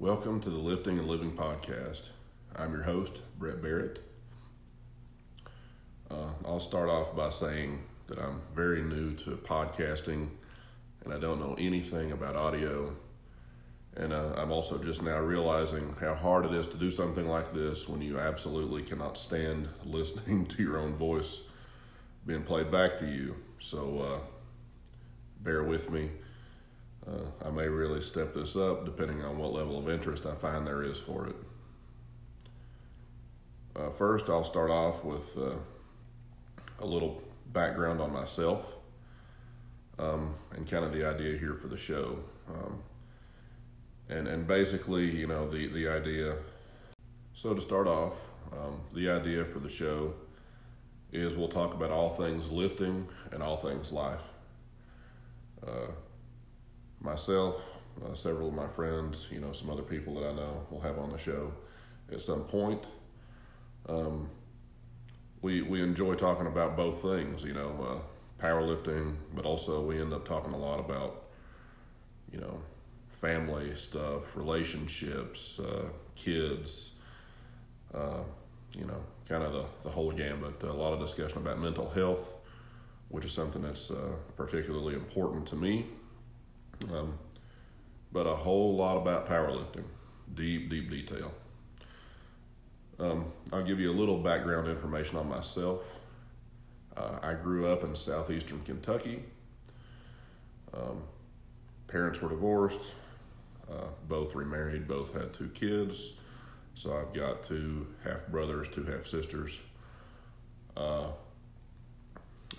Welcome to the Lifting and Living Podcast. I'm your host, Brett Barrett. Uh, I'll start off by saying that I'm very new to podcasting and I don't know anything about audio. And uh, I'm also just now realizing how hard it is to do something like this when you absolutely cannot stand listening to your own voice being played back to you. So uh, bear with me. Uh, I may really step this up depending on what level of interest I find there is for it. Uh, first, I'll start off with uh, a little background on myself um, and kind of the idea here for the show. Um, and, and basically, you know, the, the idea. So, to start off, um, the idea for the show is we'll talk about all things lifting and all things life. Uh, myself, uh, several of my friends, you know, some other people that I know will have on the show at some point. Um, we we enjoy talking about both things, you know, uh, powerlifting, but also we end up talking a lot about, you know, family stuff, relationships, uh, kids, uh, you know, kind of the, the whole gambit. A lot of discussion about mental health, which is something that's uh, particularly important to me. Um, but a whole lot about powerlifting, deep, deep detail. Um, I'll give you a little background information on myself. Uh, I grew up in southeastern Kentucky. Um, parents were divorced, uh, both remarried, both had two kids. So I've got two half brothers, two half sisters. Uh,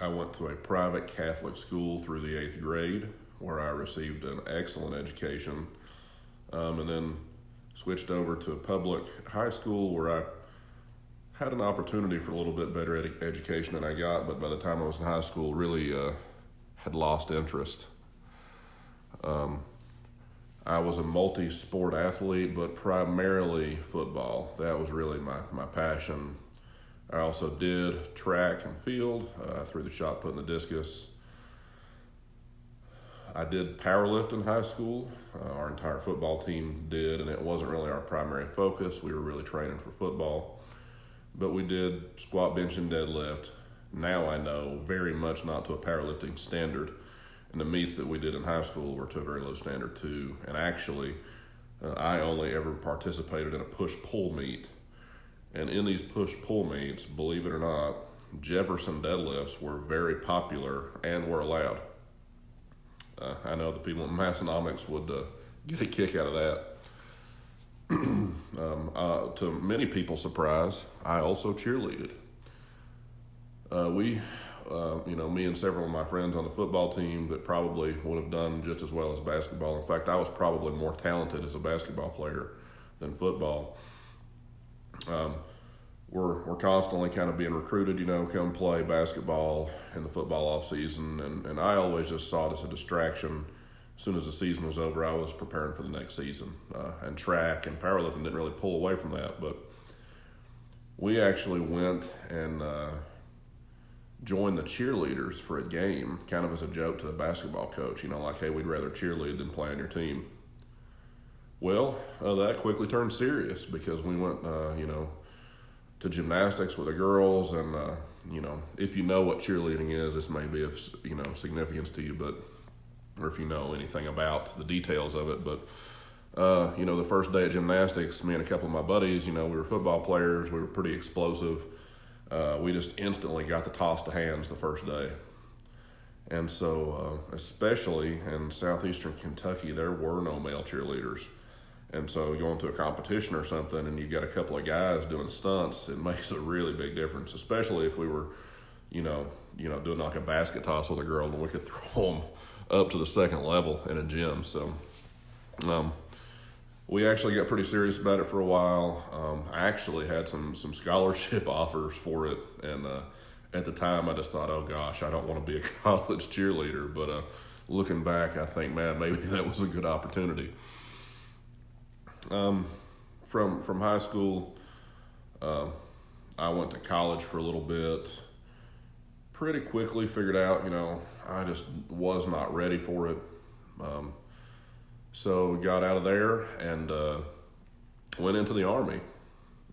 I went to a private Catholic school through the eighth grade where I received an excellent education, um, and then switched over to a public high school where I had an opportunity for a little bit better ed- education than I got, but by the time I was in high school, really uh, had lost interest. Um, I was a multi sport athlete, but primarily football. That was really my, my passion. I also did track and field. Uh, I threw the shot put in the discus. I did powerlift in high school. Uh, our entire football team did, and it wasn't really our primary focus. We were really training for football. But we did squat, bench, and deadlift. Now I know very much not to a powerlifting standard. And the meets that we did in high school were to a very low standard too. And actually, uh, I only ever participated in a push pull meet. And in these push pull meets, believe it or not, Jefferson deadlifts were very popular and were allowed. Uh, I know the people in Massenomics would uh, get a kick out of that. um, uh, to many people's surprise, I also cheerleaded. Uh, we, uh, you know, me and several of my friends on the football team that probably would have done just as well as basketball. In fact, I was probably more talented as a basketball player than football. Um, we're we're constantly kind of being recruited, you know, come play basketball in the football off season, and and I always just saw it as a distraction. As soon as the season was over, I was preparing for the next season, uh, and track and powerlifting didn't really pull away from that. But we actually went and uh, joined the cheerleaders for a game, kind of as a joke to the basketball coach. You know, like, hey, we'd rather cheerlead than play on your team. Well, uh, that quickly turned serious because we went, uh, you know to gymnastics with the girls, and uh, you know, if you know what cheerleading is, this may be of you know significance to you, but or if you know anything about the details of it, but. Uh, you know, the first day of gymnastics, me and a couple of my buddies, you know, we were football players. We were pretty explosive. Uh, we just instantly got the toss to hands the first day. And so, uh, especially in southeastern Kentucky, there were no male cheerleaders. And so going to a competition or something and you've got a couple of guys doing stunts, it makes a really big difference, especially if we were, you know, you know, doing like a basket toss with a girl and we could throw them up to the second level in a gym. So, um, we actually got pretty serious about it for a while. Um, I actually had some some scholarship offers for it, and uh, at the time I just thought, oh gosh, I don't want to be a college cheerleader. But uh, looking back, I think, man, maybe that was a good opportunity. Um, from from high school, uh, I went to college for a little bit. Pretty quickly figured out, you know, I just was not ready for it. Um, So got out of there and uh, went into the army,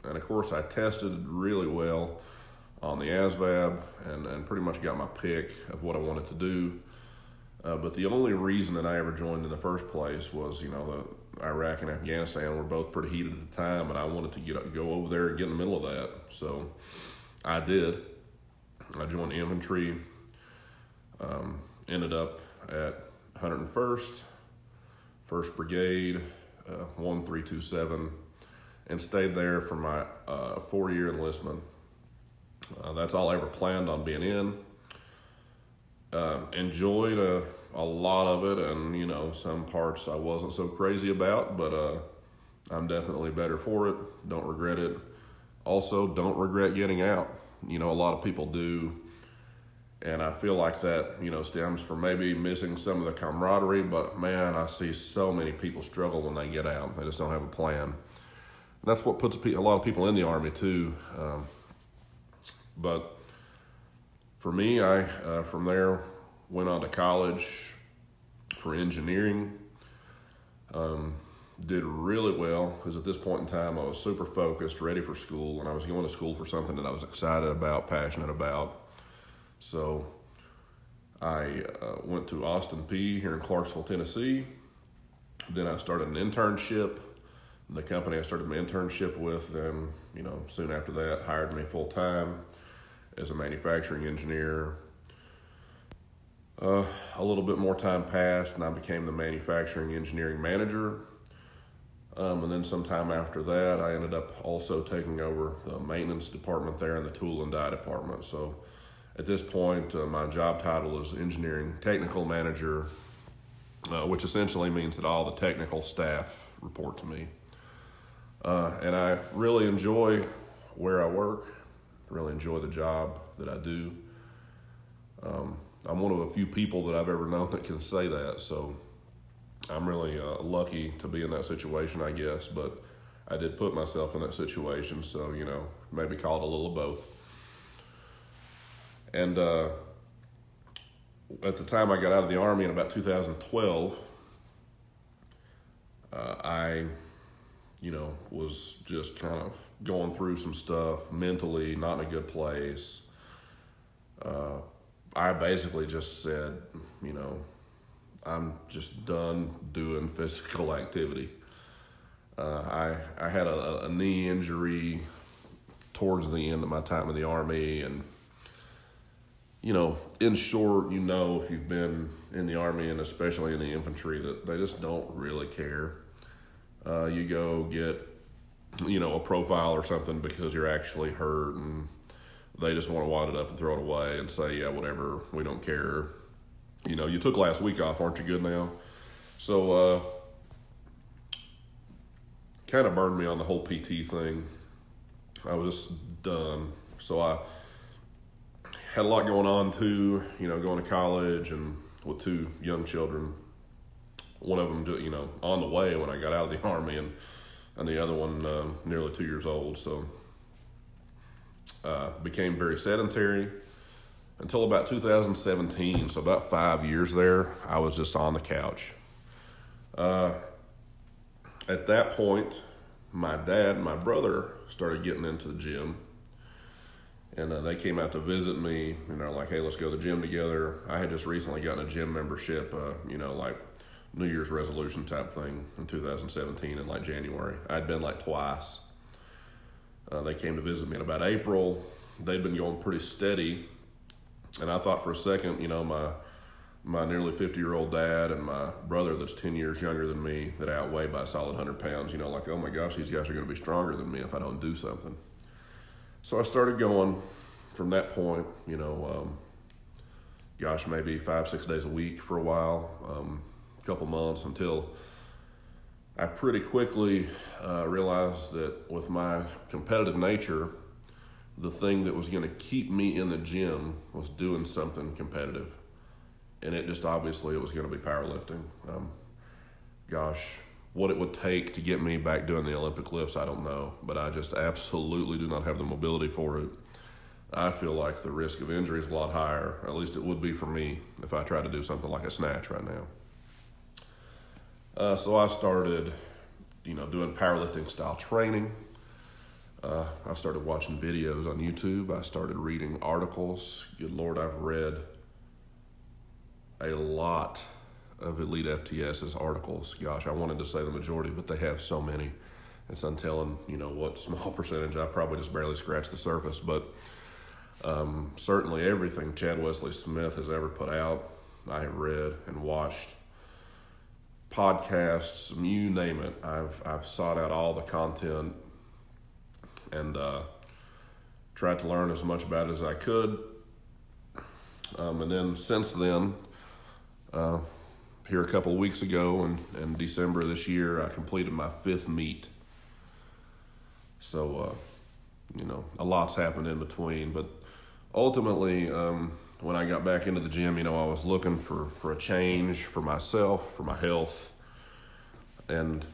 and of course I tested really well on the ASVAB and, and pretty much got my pick of what I wanted to do. Uh, but the only reason that I ever joined in the first place was, you know, the Iraq and Afghanistan were both pretty heated at the time, and I wanted to get go over there and get in the middle of that. So I did. I joined infantry. Um, ended up at 101st, First Brigade, uh, 1327, and stayed there for my uh, four-year enlistment. Uh, that's all I ever planned on being in. Uh, enjoyed a, a lot of it, and you know, some parts I wasn't so crazy about, but uh, I'm definitely better for it. Don't regret it. Also, don't regret getting out. You know, a lot of people do, and I feel like that, you know, stems from maybe missing some of the camaraderie, but man, I see so many people struggle when they get out. They just don't have a plan. That's what puts a lot of people in the Army, too. Um, but for me, I uh, from there went on to college for engineering. Um, did really well because at this point in time I was super focused, ready for school, and I was going to school for something that I was excited about, passionate about. So I uh, went to Austin Peay here in Clarksville, Tennessee. Then I started an internship. The company I started my internship with, then you know, soon after that, hired me full time as a manufacturing engineer. Uh, a little bit more time passed, and I became the manufacturing engineering manager. Um, and then sometime after that, I ended up also taking over the maintenance department there and the tool and die department. So at this point, uh, my job title is engineering technical manager, uh, which essentially means that all the technical staff report to me. Uh, and I really enjoy where I work really enjoy the job that I do. Um, I'm one of a few people that I've ever known that can say that, so I'm really uh, lucky to be in that situation, I guess. But I did put myself in that situation, so you know, maybe call it a little of both. And uh, at the time I got out of the army in about 2012, uh, I you know, was just kind of going through some stuff mentally, not in a good place. Uh, I basically just said, you know, I'm just done doing physical activity. Uh, I I had a, a, knee injury towards the end of my time in the army, and you know, in short, you know, if you've been in the army and especially in the infantry, that they just don't really care uh, you go get you know a profile or something because you're actually hurt and they just want to wad it up and throw it away and say yeah whatever we don't care. You know you took last week off aren't you good now? So uh, kind of burned me on the whole pt thing. I was done. So i had a lot going on too you know going to college and with two young children one of them, you know, on the way when I got out of the army, and and the other one uh, nearly two years old. So uh, became very sedentary until about 2017. So about five years there, I was just on the couch. Uh, at that point, my dad and my brother started getting into the gym. And uh, they came out to visit me, and they're like, "Hey, let's go to the gym together." I had just recently gotten a gym membership, uh, you know, like New Year's resolution type thing in 2017 in like January. I'd been like twice. Uh, they came to visit me in about April. They'd been going pretty steady, and I thought for a second, you know, my my nearly 50 year old dad and my brother that's 10 years younger than me that I outweigh by a solid 100 pounds, you know, like, oh my gosh, these guys are going to be stronger than me if I don't do something. So I started going from that point, you know, um, gosh, maybe five, six days a week for a while. Um, couple months until I pretty quickly uh, realized that with my competitive nature, the thing that was going to keep me in the gym was doing something competitive. And it just obviously it was going to be powerlifting. Um, gosh, what it would take to get me back doing the Olympic lifts, I don't know. But I just absolutely do not have the mobility for it. I feel like the risk of injury is a lot higher. At least it would be for me if I tried to do something like a snatch right now. Uh, so I started, you know, doing powerlifting style training. Uh, I started watching videos on YouTube. I started reading articles. Good Lord, I've read a lot of Elite FTS's articles. Gosh, I wanted to say the majority, but they have so many. It's untelling, you know, what small percentage. I probably just barely scratched the surface, but um, certainly everything Chad Wesley Smith has ever put out, I have read and watched. Podcasts, you name it. I've I've sought out all the content and uh, tried to learn as much about it as I could. Um, and then since then, uh, here a couple of weeks ago in, in December this year, I completed my fifth meet. So, uh, you know, a lot's happened in between, but ultimately, um, when I got back into the gym, you know, I was looking for, for a change for myself, for my health, and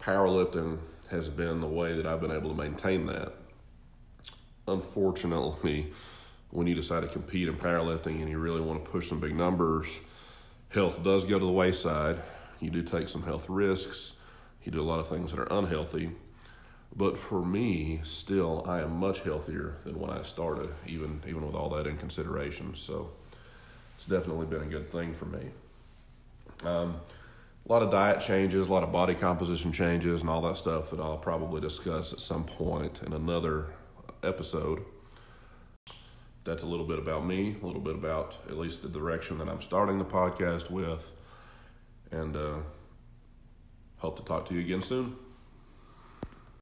powerlifting has been the way that I've been able to maintain that. Unfortunately, when you decide to compete in powerlifting and you really want to push some big numbers, health does go to the wayside. You do take some health risks. You do a lot of things that are unhealthy. But for me, still, I am much healthier than when I started, even even with all that in consideration. So it's definitely been a good thing for me. Um, a lot of diet changes, a lot of body composition changes, and all that stuff that I'll probably discuss at some point in another episode. That's a little bit about me, a little bit about at least the direction that I'm starting the podcast with, and uh, hope to talk to you again soon.